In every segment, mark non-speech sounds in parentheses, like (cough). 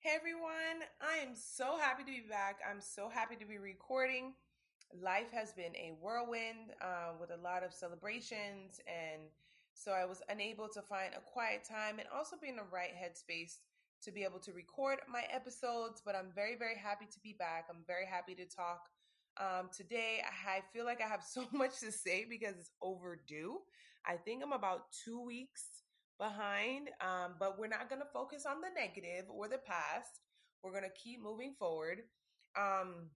Hey everyone, I am so happy to be back. I'm so happy to be recording. Life has been a whirlwind uh, with a lot of celebrations, and so I was unable to find a quiet time and also be in the right headspace to be able to record my episodes. But I'm very, very happy to be back. I'm very happy to talk. Um, today, I feel like I have (laughs) so much to say because it's overdue. I think I'm about two weeks behind, um, but we're not going to focus on the negative or the past. We're going to keep moving forward. Um,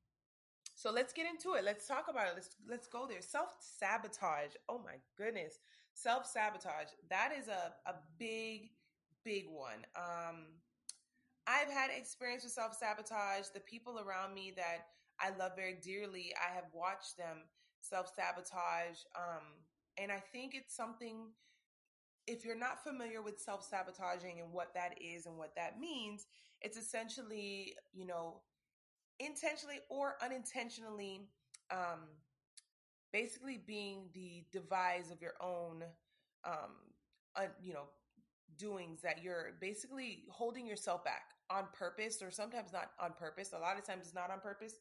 so let's get into it. Let's talk about it. Let's let's go there. Self sabotage. Oh my goodness, self sabotage. That is a a big big one. Um, I've had experience with self sabotage. The people around me that I love very dearly, I have watched them self sabotage. Um, and I think it's something if you're not familiar with self sabotaging and what that is and what that means, it's essentially, you know, intentionally or unintentionally, um, basically being the devise of your own, um, un, you know, doings that you're basically holding yourself back on purpose or sometimes not on purpose. A lot of times it's not on purpose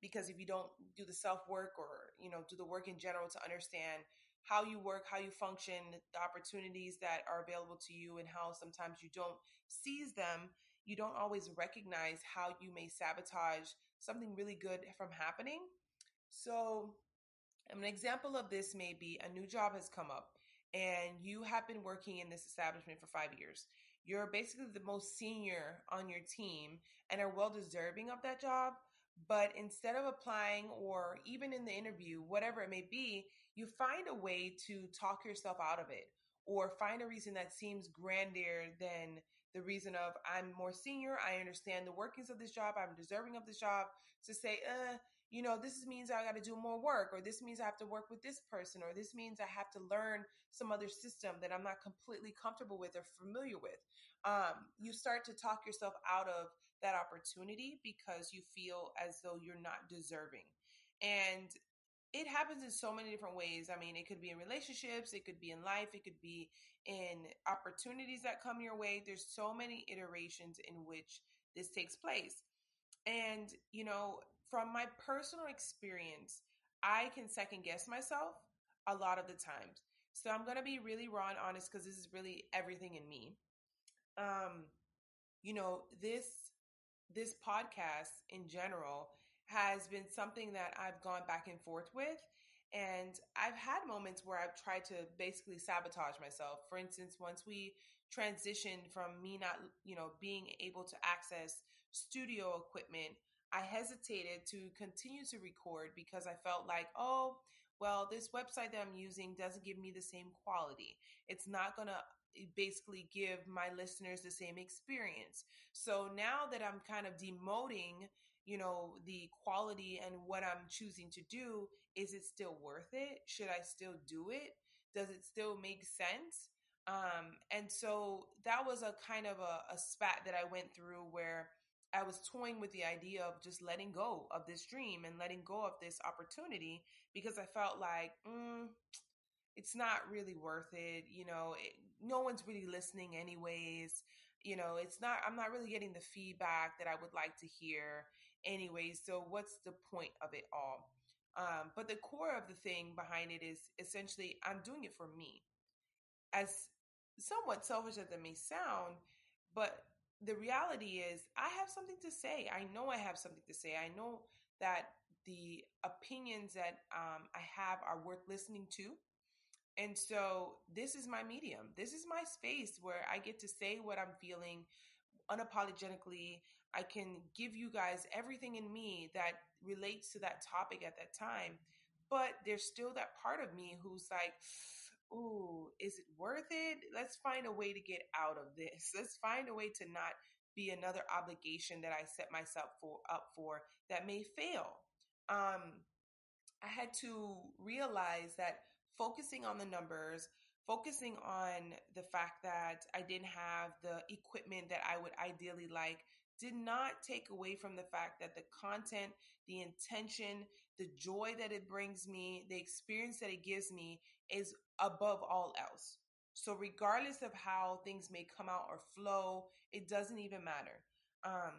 because if you don't do the self work or, you know, do the work in general to understand how you work, how you function, the opportunities that are available to you, and how sometimes you don't seize them. You don't always recognize how you may sabotage something really good from happening. So, an example of this may be a new job has come up and you have been working in this establishment for five years. You're basically the most senior on your team and are well deserving of that job. But instead of applying or even in the interview, whatever it may be, you find a way to talk yourself out of it or find a reason that seems grander than the reason of I'm more senior, I understand the workings of this job, I'm deserving of this job, to say, uh, you know, this means I got to do more work, or this means I have to work with this person, or this means I have to learn some other system that I'm not completely comfortable with or familiar with. Um, you start to talk yourself out of that opportunity because you feel as though you're not deserving. And it happens in so many different ways. I mean, it could be in relationships, it could be in life, it could be in opportunities that come your way. There's so many iterations in which this takes place. And, you know, from my personal experience, I can second guess myself a lot of the times. So I'm going to be really raw and honest because this is really everything in me. Um, you know, this this podcast in general has been something that I've gone back and forth with. And I've had moments where I've tried to basically sabotage myself. For instance, once we transitioned from me not, you know, being able to access studio equipment, I hesitated to continue to record because I felt like, oh, well, this website that I'm using doesn't give me the same quality. It's not going to eh, basically give my listeners the same experience. So now that I'm kind of demoting you know the quality and what i'm choosing to do is it still worth it? Should i still do it? Does it still make sense? Um, and so that was a kind of a, a spat that i went through where i was toying with the idea of just letting go of this dream and letting go of this opportunity because i felt like mm, it's not really worth it you know it, no one's really listening anyways. You know it's not i'm not really getting the feedback that i would like to hear anyway. So what's the point of it all? Um, but the core of the thing behind it is essentially I'm doing it for me. As somewhat selfish as it may sound, but the reality is I have something to say. I know I have something to say. I know that the opinions that um, I have are worth listening to. And so this is my medium. This is my space where I get to say what I'm feeling unapologetically I can give you guys everything in me that relates to that topic at that time. But there's still that part of me who's like, ooh, is it worth it? Let's find a way to get out of this. (laughs) Let's find a way to not be another obligation that I set myself for up for that may fail. Um, I had to realize that focusing on the numbers, focusing on the fact that I didn't have the equipment that I would ideally like did not take away from the fact that the content, the intention, the joy that it brings me, the experience that it gives me is above all else. So, regardless of how things may come out or flow, it doesn't even matter. um,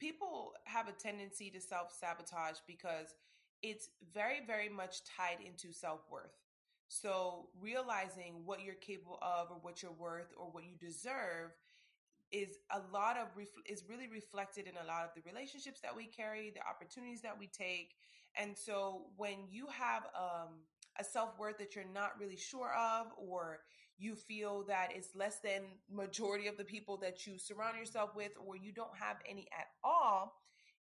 people have a tendency to self sabotage because it's very, very much tied into self worth. So, realizing what you're capable of, or what you're worth, or what you deserve is a lot of is really reflected in a lot of the relationships that we carry, the opportunities that we take, and so when you have um, a self worth that you're not really sure of, or you feel that it's less than majority of the people that you surround yourself with, or you don't have any at all,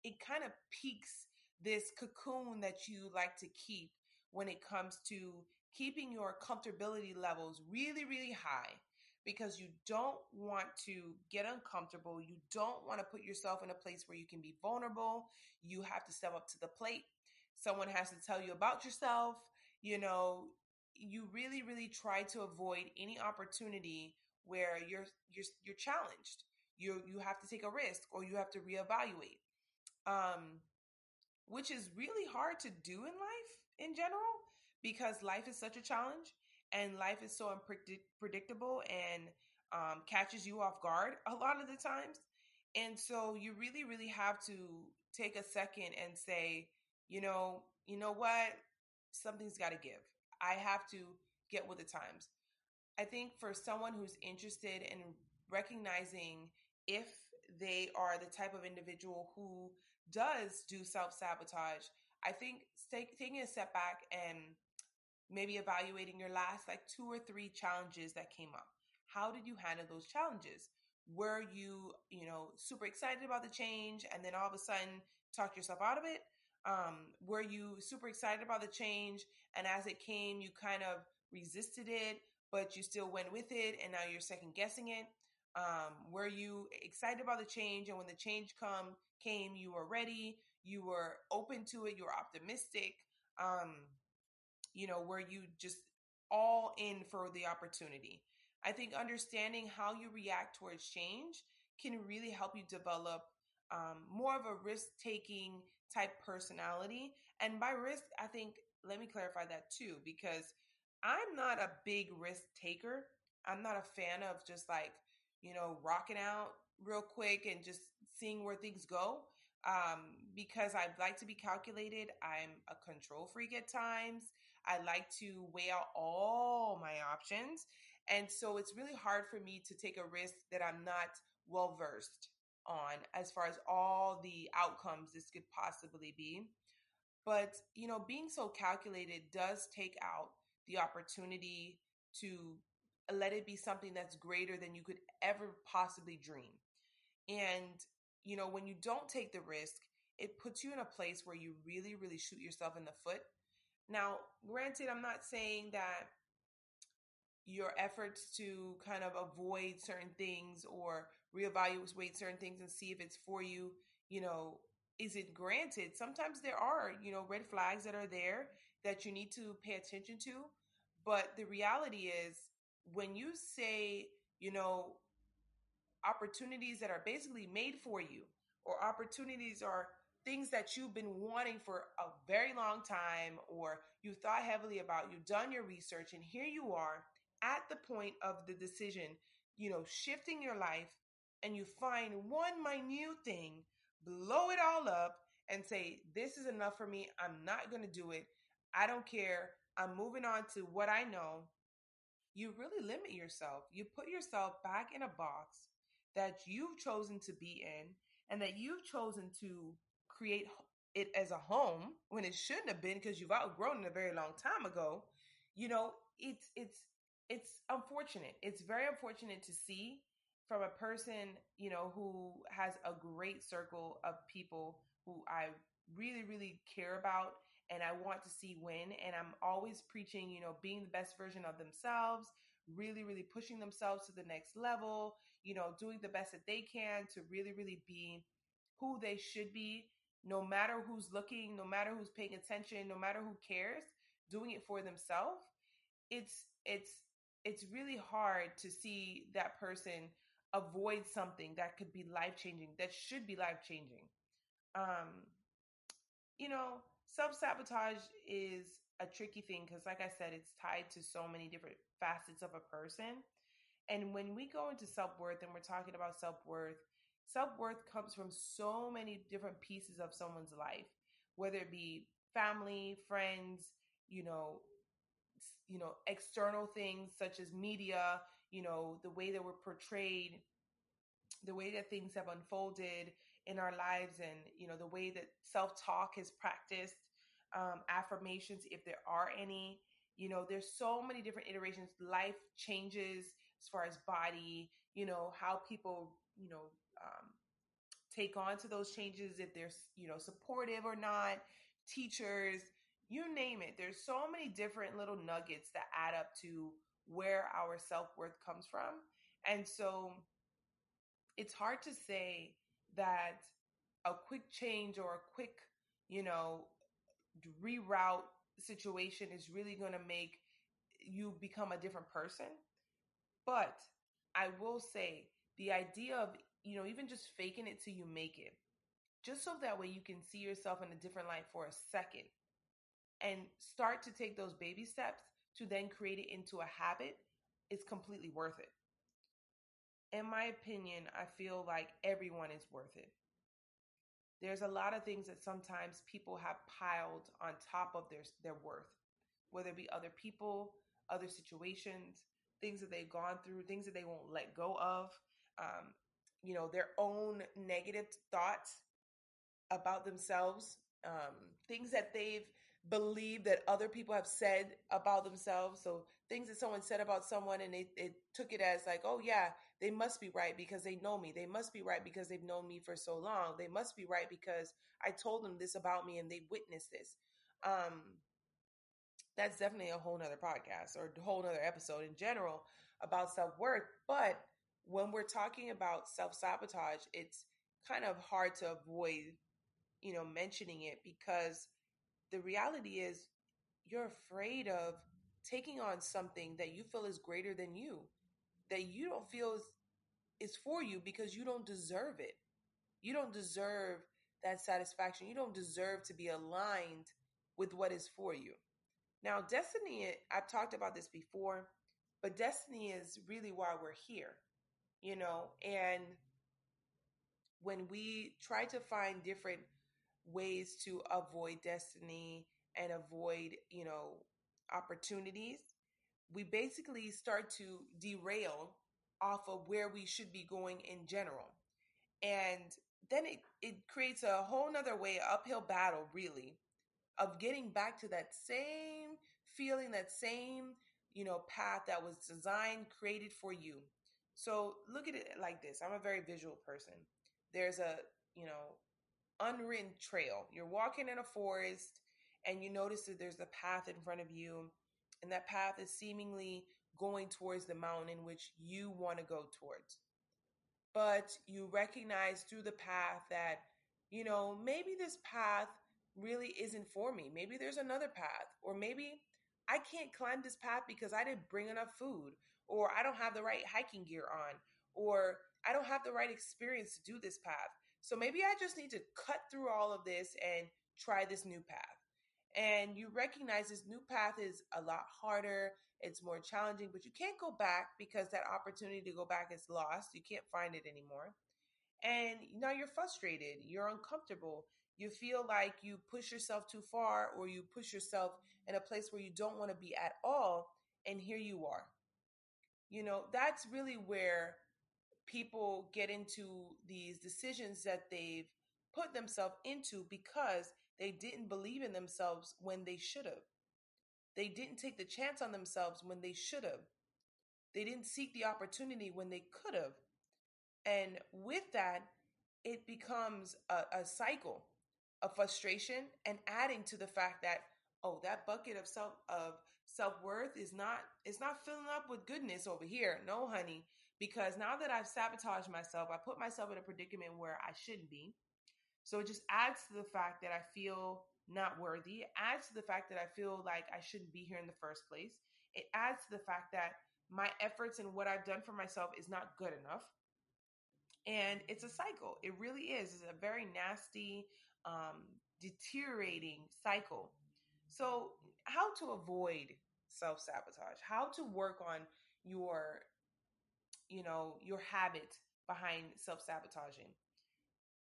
it kind of peaks this cocoon that you like to keep when it comes to keeping your comfortability levels really, really high because you don't want to get uncomfortable. You don't want to put yourself in a place where you can be vulnerable. You have to step up to the plate. Someone has to tell you about yourself. You know, you really, really try to avoid any opportunity where you're you're you're challenged. You you have to take a risk or you have to reevaluate. Um, which is really hard to do in life in general because life is such a challenge and life is so unpredictable and um, catches you off guard (laughs) a lot of the times. And so you really, really have to take a second and say, you know, you know what? Something's got to give. I have to get with the times. I think for someone who's interested in recognizing if they are the type of individual who does do self sabotage, I think taking a step back and maybe evaluating your last like two or three challenges that came up. How did you handle those challenges? Were you, you know, super excited about the change and then all of a sudden talk yourself out of it? Um, were you super excited about the change and as it came, you kind of resisted it, but you still went with it and now you're second guessing it? Um, were you excited about the change and when the change come came, you were ready, you were open to it, you were optimistic? Um, you know, where you just all in for the opportunity. I think understanding how you react towards change can really help you develop um, more of a risk taking type personality. And by risk, I think, let me clarify that too, because I'm not a big risk taker. I'm not a fan of just like, you know, rocking out real quick and just seeing where things go. Um, because I like to be calculated. I'm a control freak at times. I like to weigh out all my options. And so it's really hard for me to take a risk that I'm not well versed on as far as all the outcomes this could possibly be. But, you know, being so calculated does take out the opportunity to let it be something that's greater than you could ever possibly dream. And, you know, when you don't take the risk, it puts you in a place where you really, really shoot yourself in the foot now, granted, I'm not saying that your efforts to kind of avoid certain things or reevaluate certain things and see if it's for you, you know, is it granted? Sometimes there are, you know, red flags that are there that you need to pay attention to. But the reality is, when you say, you know, opportunities that are basically made for you, or opportunities are things that you've been wanting for a very long time or you thought heavily about, you've done your research, and here you are at the point of the decision, you know, shifting your life, and you find one minute thing, blow it all up, and say, This is enough for me. I'm not going to do it. I don't care. I'm moving on to what I know. You really limit yourself. You put yourself back in a box that you've chosen to be in and that you've chosen to create it as a home when it shouldn't have been because you've outgrown it a very long time ago you know it's it's it's unfortunate. It's very unfortunate to see from a person you know who has a great circle of people who i really really care about and i want to see win and i'm always preaching you know being the best version of themselves really really pushing themselves to the next level you know doing the best that they can to really really be who they should be no matter who's looking, no matter who's paying attention, no matter who cares, doing it for themselves, it's it's it's really hard to see that person avoid something that could be life changing, that should be life changing. Um, you know, self sabotage is a tricky thing because, like I said, it's tied to so many different facets of a person. And when we go into self worth and we're talking about self worth, self worth comes from so many different pieces of someone's life, whether it be family, friends, you know, you know, external things such as media, you know, the way that we're portrayed, the way that things have unfolded in our lives, and you know, the way that self-talk is practiced, um, affirmations, if there are any. You know, there's so many different iterations. Life changes as far as body, you know, how people, you know, take on to those changes, if they're, you know, supportive or not, teachers, you name it. There's so many different little nuggets that add up to where our self worth comes from. And so it's hard to say that a quick change or a quick, you know, reroute situation is really going to make you become a different person. But I will say the idea of, you know, even just faking it till you make it, just so that way you can see yourself in a different light for a second and start to take those baby steps to then create it into a habit is completely worth it. In my opinion, I feel like everyone is worth it. There's a lot of things that sometimes people have piled on top of their their worth, whether it be other people, other situations, things that they've gone through, things that they won't let go of, um, you know, their own negative thoughts about themselves, um, things that they've believed that other people have said about themselves. So things that someone said about someone and they, they took it as like, oh yeah, they must be right because they know me. They must be right because they've known me for so long. They must be right because I told them this about me and they witnessed this. Um, that's definitely a whole nother podcast or a whole nother episode in general about self-worth. But when we're talking about self-sabotage, it's kind of hard to avoid, you know, mentioning it because the reality is you're afraid of taking on something that you feel is greater than you, that you don't feel is, is for you because you don't deserve it. You don't deserve that satisfaction. You don't deserve to be aligned with what is for you. Now, destiny, I've talked about this before, but destiny is really why we're here, you know, and when we try to find different ways to avoid destiny and avoid, you know, opportunities, we basically start to derail off of where we should be going in general. And then it, it creates a whole nother way, uphill battle, really, of getting back to that same feeling, that same, you know, path that was designed, created for you. So look at it like this. I'm a very visual person. There's a, you know, unwritten trail. You're walking in a forest and you notice that there's a path in front of you, and that path is seemingly going towards the mountain which you want to go towards. But you recognize through the path that, you know, maybe this path really isn't for me. Maybe there's another path, or maybe I can't climb this path because I didn't bring enough food, or I don't have the right hiking gear on, or I don't have the right experience to do this path. So maybe I just need to cut through all of this and try this new path. And you recognize this new path is a lot harder, it's more challenging, but you can't go back because that opportunity to go back is lost. You can't find it anymore. And now you're frustrated, you're uncomfortable. You feel like you push yourself too far or you push yourself in a place where you don't want to be at all. And here you are. You know, that's really where people get into these decisions that they've put themselves into because they didn't believe in themselves when they should have. They didn't take the chance on themselves when they should have. They didn't seek the opportunity when they could have. And with that, it becomes a, a cycle of frustration and adding to the fact that, oh, that bucket of self of self-worth is not it's not filling up with goodness over here. No, honey because now that I've sabotaged myself, I put myself in a predicament where I shouldn't be. So it just adds to the fact that I feel not worthy. It adds to the fact that I feel like I shouldn't be here in the first place. It adds to the fact that my efforts and what I've done for myself is not good enough. And it's a cycle. It really is. It's a very nasty, um, deteriorating cycle. So, how to avoid self sabotage? How to work on your you know, your habit behind self sabotaging.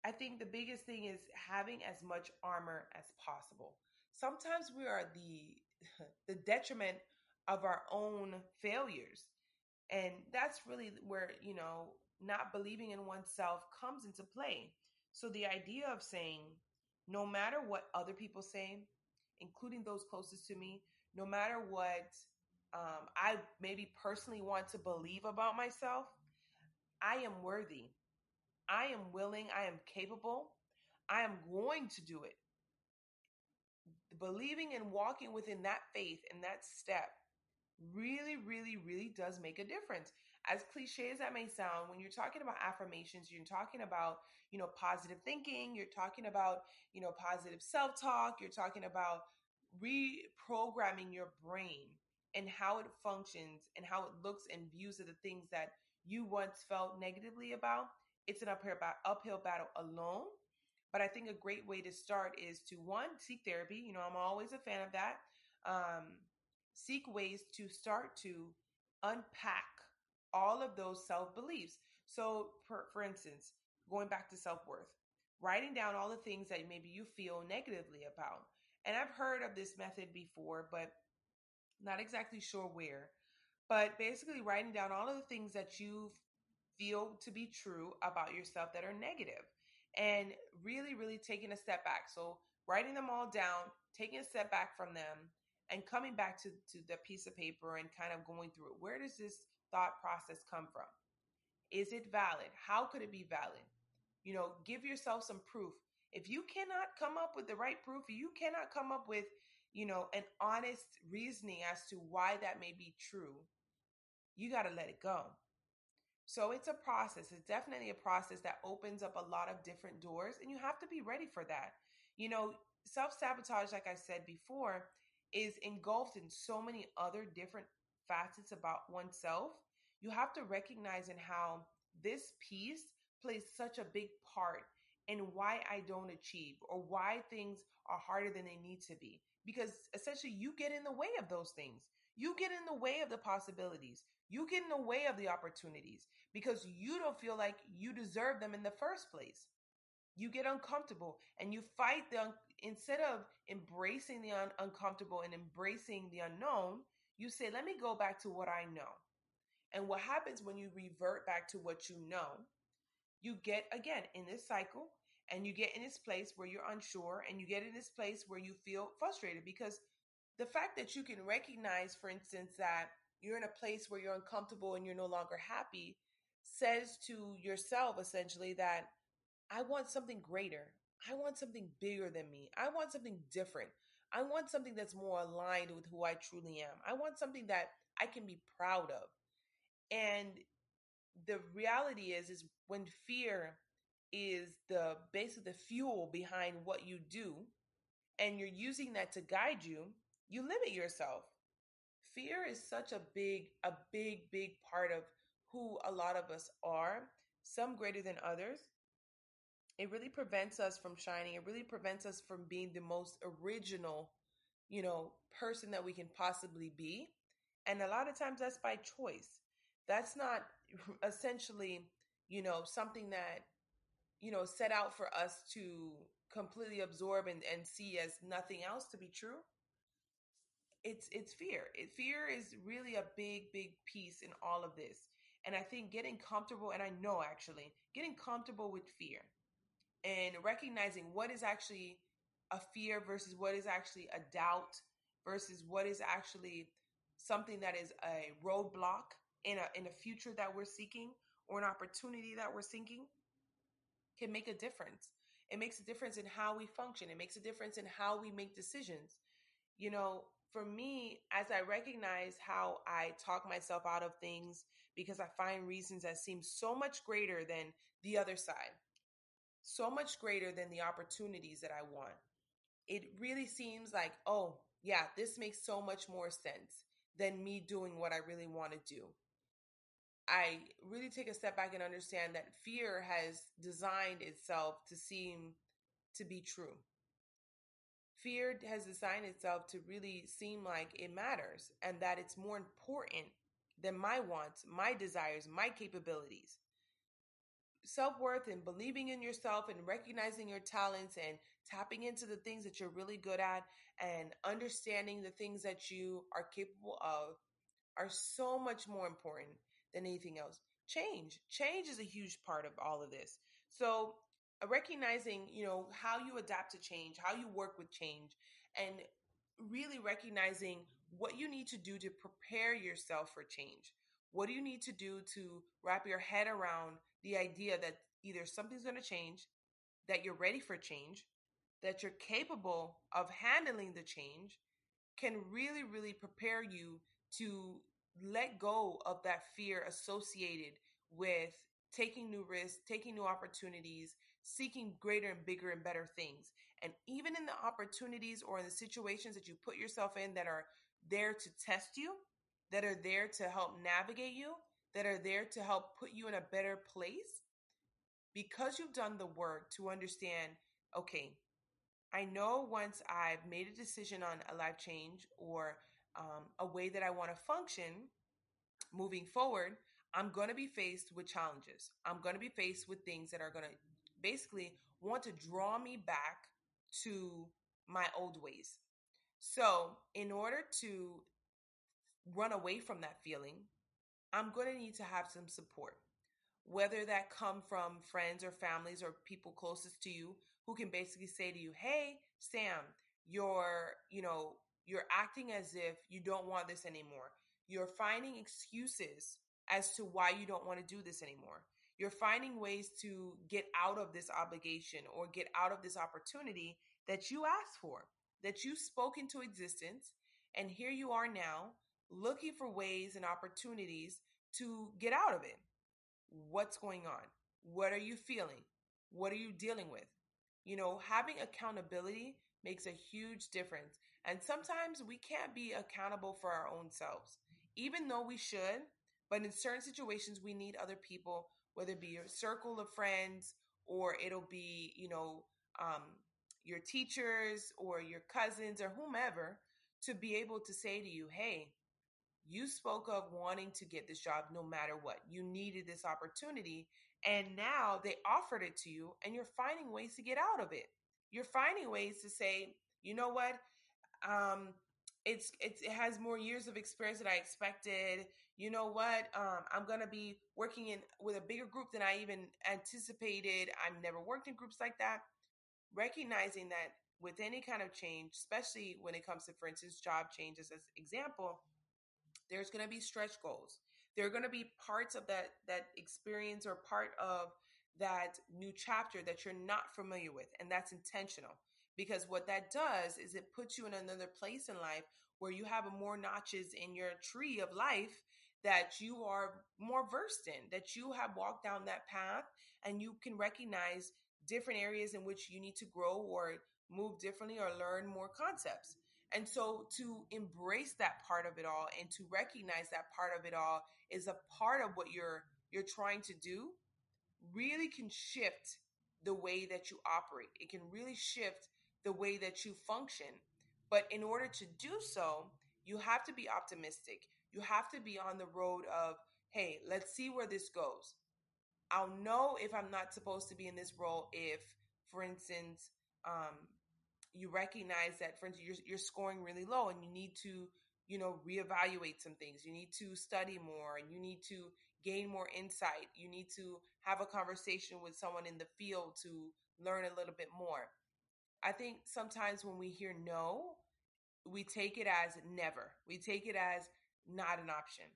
I think the biggest thing is having as much armor as possible. Sometimes we are the (laughs) the detriment of our own failures. And that's really where, you know, not believing in oneself comes into play. So the idea of saying, no matter what other people say, including those closest to me, no matter what um, I maybe personally want to believe about myself, I am worthy. I am willing. I am capable. I am going to do it. Believing and walking within that faith and that step really, really, really does make a difference. As cliche as that may sound, when you're talking about affirmations, you're talking about, you know, positive thinking, you're talking about, you know, positive self talk, you're talking about reprogramming your brain and how it functions and how it looks and views of the things that you once felt negatively about. It's an uphill, uphill battle alone. But I think a great way to start is to one, seek therapy. You know, I'm always a fan of that. Um, seek ways to start to unpack all of those self beliefs. So, for, for instance, going back to self worth, writing down all the things that maybe you feel negatively about. And I've heard of this method before, but not exactly sure where. But basically, writing down all of the things that you feel to be true about yourself that are negative and really, really taking a step back. So, writing them all down, taking a step back from them, and coming back to, to the piece of paper and kind of going through it. Where does this thought process come from? Is it valid? How could it be valid? You know, give yourself some proof. If you cannot come up with the right proof, you cannot come up with, you know, an honest reasoning as to why that may be true, you got to let it go. So it's a process. It's definitely a process that opens up a lot of different doors, and you have to be ready for that. You know, self sabotage, like I said before, is engulfed in so many other different facets about oneself. You have to recognize in how this piece plays such a big part in why I don't achieve or why things are harder than they need to be. Because essentially, you get in the way of those things. You get in the way of the possibilities. You get in the way of the opportunities because you don't feel like you deserve them in the first place. You get uncomfortable and you fight the un- instead of embracing the un- uncomfortable and embracing the unknown, you say, "Let me go back to what I know." And what happens when you revert back to what you know? You get again in this cycle and you get in this place where you're unsure and you get in this place where you feel frustrated because the fact that you can recognize for instance that you're in a place where you're uncomfortable and you're no longer happy says to yourself essentially that I want something greater. I want something bigger than me. I want something different. I want something that's more aligned with who I truly am. I want something that I can be proud of. And the reality is is when fear is the base of the fuel behind what you do and you're using that to guide you, you limit yourself. Fear is such a big a big big part of who a lot of us are, some greater than others. It really prevents us from shining. It really prevents us from being the most original you know person that we can possibly be. And a lot of times that's by choice. That's not (laughs) essentially you know something that you know set out for us to completely absorb and, and see as nothing else to be true? It's it's fear. It, fear is really a big big piece in all of this. And i think getting comfortable and i know actually getting comfortable with fear and recognizing what is actually a fear versus what is actually a doubt versus what is actually something that is a roadblock in a in a future that we're seeking or an opportunity that we're seeking can make a difference. It makes a difference in how we function. It makes a difference in how we make decisions. You know, for me, as I recognize how I talk myself out of things because I find reasons that seem so much greater than the other side so much greater than the opportunities that I want. It really seems like, oh, yeah, this makes so much more sense than me doing what I really want to do. I really take a step back and understand that fear has designed itself to seem to be true. Fear has designed itself to really seem like it matters and that it's more important than my wants, my desires, my capabilities. Self worth and believing in yourself and recognizing your talents and tapping into the things that you're really good at and understanding the things that you are capable of are so much more important than anything else. Change. Change is a huge part of all of this. So, uh, recognizing, you know, how you adapt to change, how you work with change, and really recognizing what you need to do to prepare yourself for change. What do you need to do to wrap your head around the idea that either something's going to change, that you're ready for change, that you're capable of handling the change, can really, really prepare you to let go of that fear associated with taking new risks, taking new opportunities, seeking greater and bigger and better things. And even in the opportunities or in the situations that you put yourself in that are there to test you, that are there to help navigate you, that are there to help put you in a better place, because you've done the work to understand, okay, I know once I've made a decision on a life change or um, a way that I want to function moving forward, I'm going to be faced with challenges. I'm going to be faced with things that are going to basically want to draw me back to my old ways. So, in order to run away from that feeling, I'm going to need to have some support. Whether that come from friends or families or people closest to you who can basically say to you, "Hey, Sam, you're, you know, you're acting as if you don't want this anymore. You're finding excuses as to why you don't want to do this anymore. You're finding ways to get out of this obligation or get out of this opportunity that you asked for, that you spoke into existence. And here you are now looking for ways and opportunities to get out of it. What's going on? What are you feeling? What are you dealing with? You know, having accountability makes a huge difference. And sometimes we can't be accountable for our own selves, even though we should. But in certain situations, we need other people, whether it be your circle of friends or it'll be, you know, um, your teachers or your cousins or whomever to be able to say to you, hey, you spoke of wanting to get this job no matter what. You needed this opportunity. And now they offered it to you, and you're finding ways to get out of it. You're finding ways to say, you know what? Um, it's, it's it has more years of experience than I expected. You know what? Um, I'm gonna be working in with a bigger group than I even anticipated. I've never worked in groups like that. Recognizing that with any kind of change, especially when it comes to, for instance, job changes as example, there's gonna be stretch goals. There are gonna be parts of that that experience or part of that new chapter that you're not familiar with, and that's intentional because what that does is it puts you in another place in life where you have more notches in your tree of life that you are more versed in, that you have walked down that path and you can recognize different areas in which you need to grow or move differently or learn more concepts. And so to embrace that part of it all and to recognize that part of it all is a part of what you're you're trying to do really can shift the way that you operate. It can really shift the way that you function. But in order to do so, you have to be optimistic. You have to be on the road of, hey, let's see where this goes. I'll know if I'm not supposed to be in this role if, for instance, um, you recognize that, for instance, you're, you're scoring really low and you need to, you know, reevaluate some things. You need to study more and you need to gain more insight. You need to have a conversation with someone in the field to learn a little bit more. I think sometimes when we hear no, we take it as never. We take it as not an option.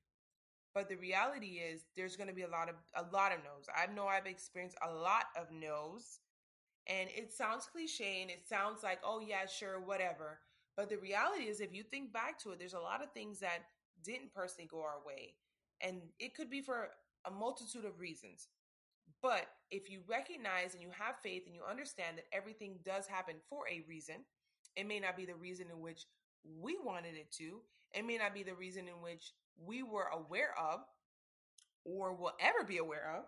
But the reality is there's going to be a lot of a lot of no's. I know I've experienced a lot of no's. And it sounds cliche and it sounds like, "Oh yeah, sure, whatever." But the reality is if you think back to it, there's a lot of things that didn't personally go our way. And it could be for a multitude of reasons. But if you recognize and you have faith and you understand that everything does happen for a reason, it may not be the reason in which we wanted it to, it may not be the reason in which we were aware of or will ever be aware of,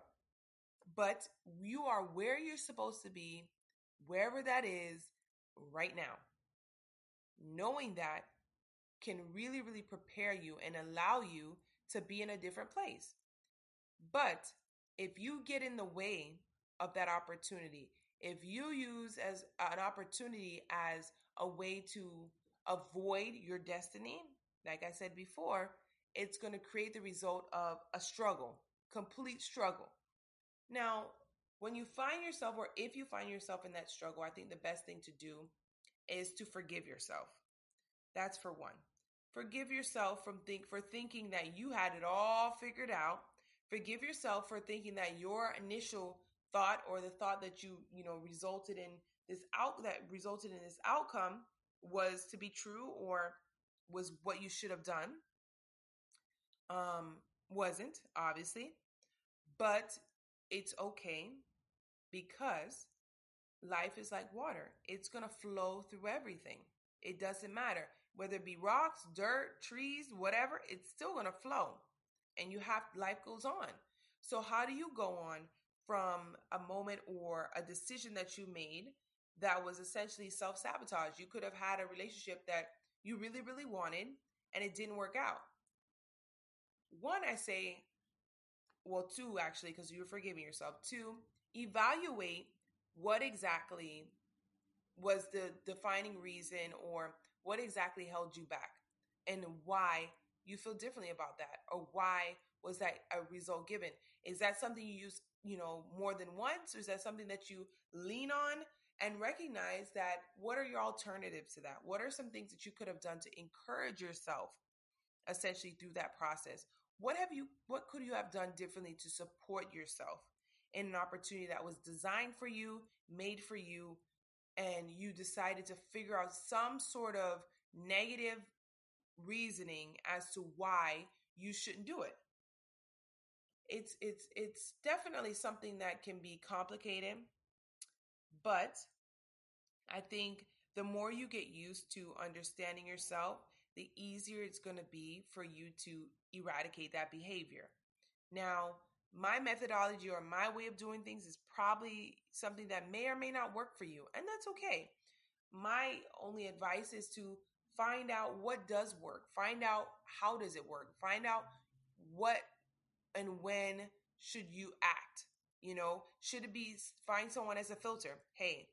but you are where you're supposed to be, wherever that is right now. Knowing that can really, really prepare you and allow you to be in a different place. But if you get in the way of that opportunity, if you use as an opportunity as a way to avoid your destiny, like I said before, it's going to create the result of a struggle, complete struggle. Now, when you find yourself, or if you find yourself in that struggle, I think the best thing to do is to forgive yourself. That's for one. Forgive yourself from think for thinking that you had it all figured out. Forgive yourself for thinking that your initial thought or the thought that you, you know, resulted in this out that resulted in this outcome was to be true or was what you should have done. Um wasn't, obviously. But it's okay because life is like water. It's going to flow through everything. It doesn't matter whether it be rocks, dirt, trees, whatever, it's still going to flow. And you have life goes on. So how do you go on from a moment or a decision that you made that was essentially self-sabotage? You could have had a relationship that you really really wanted and it didn't work out. One I say well two actually because you're forgiving yourself. Two, evaluate what exactly was the defining reason or what exactly held you back and why you feel differently about that or why was that a result given? Is that something you use you know more than once or is that something that you lean on and recognize that what are your alternatives to that? What are some things that you could have done to encourage yourself essentially through that process? What have you what could you have done differently to support yourself in an opportunity that was designed for you made for you and you decided to figure out some sort of negative reasoning as to why you shouldn't do it it's it's it's definitely something that can be complicated but i think the more you get used to understanding yourself the easier it's going to be for you to eradicate that behavior now my methodology or my way of doing things is probably something that may or may not work for you, and that's okay. My only advice is to find out what does work, find out how does it work, find out what and when should you act. You know, should it be find someone as a filter? Hey,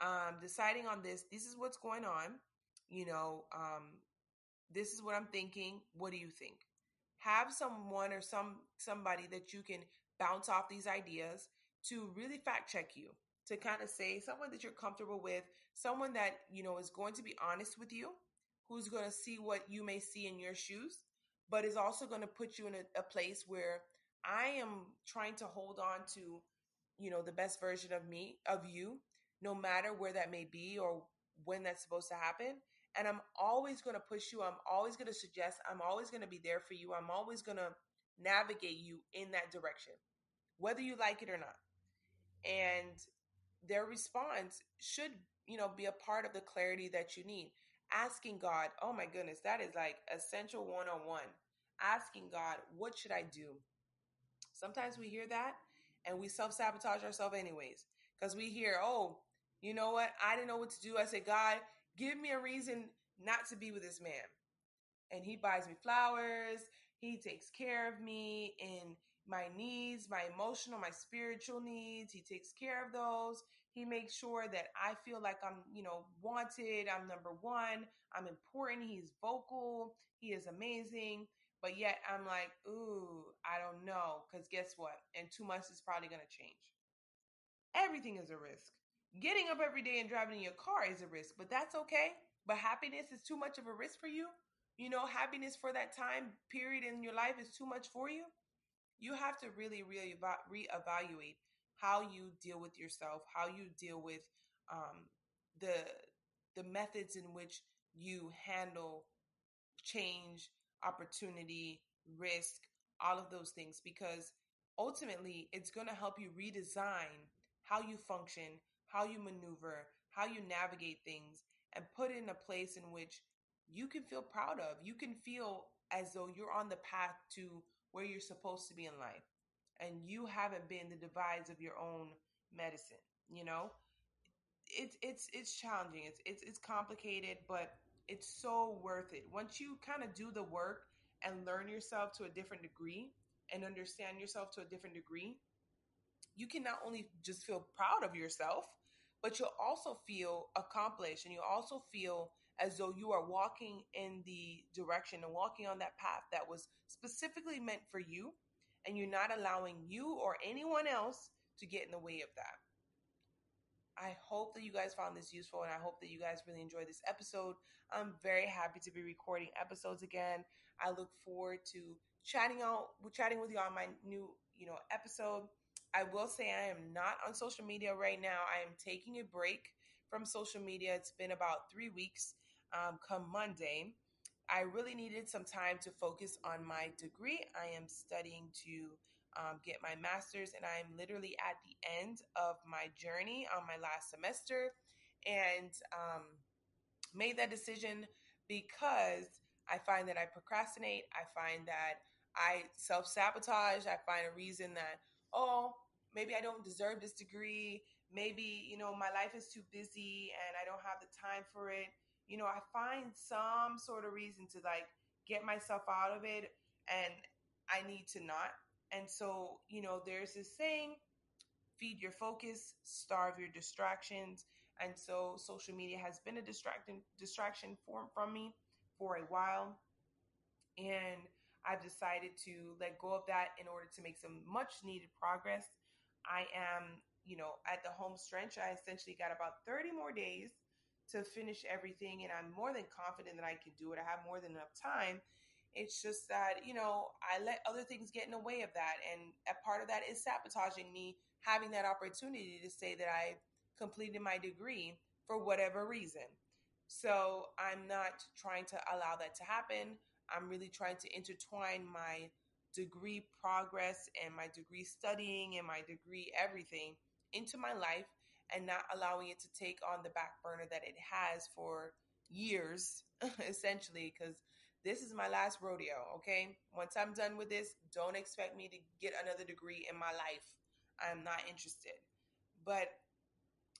um, deciding on this, this is what's going on. You know, um, this is what I'm thinking. What do you think? have someone or some somebody that you can bounce off these ideas to really fact check you to kind of say someone that you're comfortable with someone that you know is going to be honest with you who's going to see what you may see in your shoes but is also going to put you in a, a place where i am trying to hold on to you know the best version of me of you no matter where that may be or when that's supposed to happen and I'm always going to push you. I'm always going to suggest. I'm always going to be there for you. I'm always going to navigate you in that direction, whether you like it or not. And their response should, you know, be a part of the clarity that you need. Asking God, oh my goodness, that is like essential one on one. Asking God, what should I do? Sometimes we hear that and we self sabotage ourselves, anyways, because we hear, oh, you know what? I didn't know what to do. I said, God, give me a reason not to be with this man. And he buys me flowers. He takes care of me in my needs, my emotional, my spiritual needs. He takes care of those. He makes sure that I feel like I'm, you know, wanted. I'm number one. I'm important. He's vocal. He is amazing. But yet I'm like, ooh, I don't know. Because guess what? In two months, it's probably going to change. Everything is a risk. Getting up every day and driving in your car is a risk, but that's okay. But happiness is too much of a risk for you. You know, happiness for that time period in your life is too much for you. You have to really, really reevaluate how you deal with yourself, how you deal with um, the the methods in which you handle change, opportunity, risk, all of those things, because ultimately it's going to help you redesign how you function, how you maneuver, how you navigate things, and put in a place in which you can feel proud of. You can feel as though you're on the path to where you're supposed to be in life and you haven't been the divides of your own medicine, you know? It's it's it's challenging. It's it's it's complicated, but it's so worth it. Once you kind of do the work and learn yourself to a different degree and understand yourself to a different degree, you can not only just feel proud of yourself, but you'll also feel accomplished and you also feel as though you are walking in the direction and walking on that path that was specifically meant for you and you're not allowing you or anyone else to get in the way of that. I hope that you guys found this useful and I hope that you guys really enjoyed this episode. I'm very happy to be recording episodes again. I look forward to chatting out chatting with you on my new, you know, episode. I will say I am not on social media right now. I am taking a break from social media. It's been about 3 weeks um, come Monday. I really needed some time to focus on my degree. I am studying to um, get my master's, and I'm literally at the end of my journey on my last semester and um, made that decision because I find that I procrastinate. I find that I self sabotage. I find a reason that, oh, maybe I don't deserve this degree. Maybe, you know, my life is too busy and I don't have the time for it you know, I find some sort of reason to like get myself out of it and I need to not. And so, you know, there's this saying feed your focus, starve your distractions. And so social media has been a distracting distraction for, from me for a while. And I've decided to let go of that in order to make some much needed progress. I am, you know, at the home stretch. I essentially got about 30 more days to finish everything and I'm more than confident that I can do it. I have more than enough time. It's just that, you know, I let other things get in the way of that. And a part of that is sabotaging me having that opportunity to say that I completed my degree for whatever reason. So I'm not trying to allow that to happen. I'm really trying to intertwine my degree progress and my degree studying and my degree everything into my life and not allowing it to take on the back burner that it has for years, (laughs) essentially, because this is my last rodeo, okay? Once I'm done with this, don't expect me to get another degree in my life. I'm not interested. But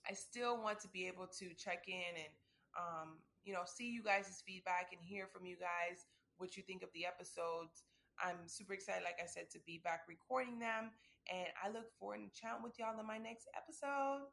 I still want to be able to check in and, um, you know, see you guys' feedback and hear from you guys what you think of the episodes. I'm super excited, like I said, to be back recording them. And I look forward to chatting with y'all in my next episode.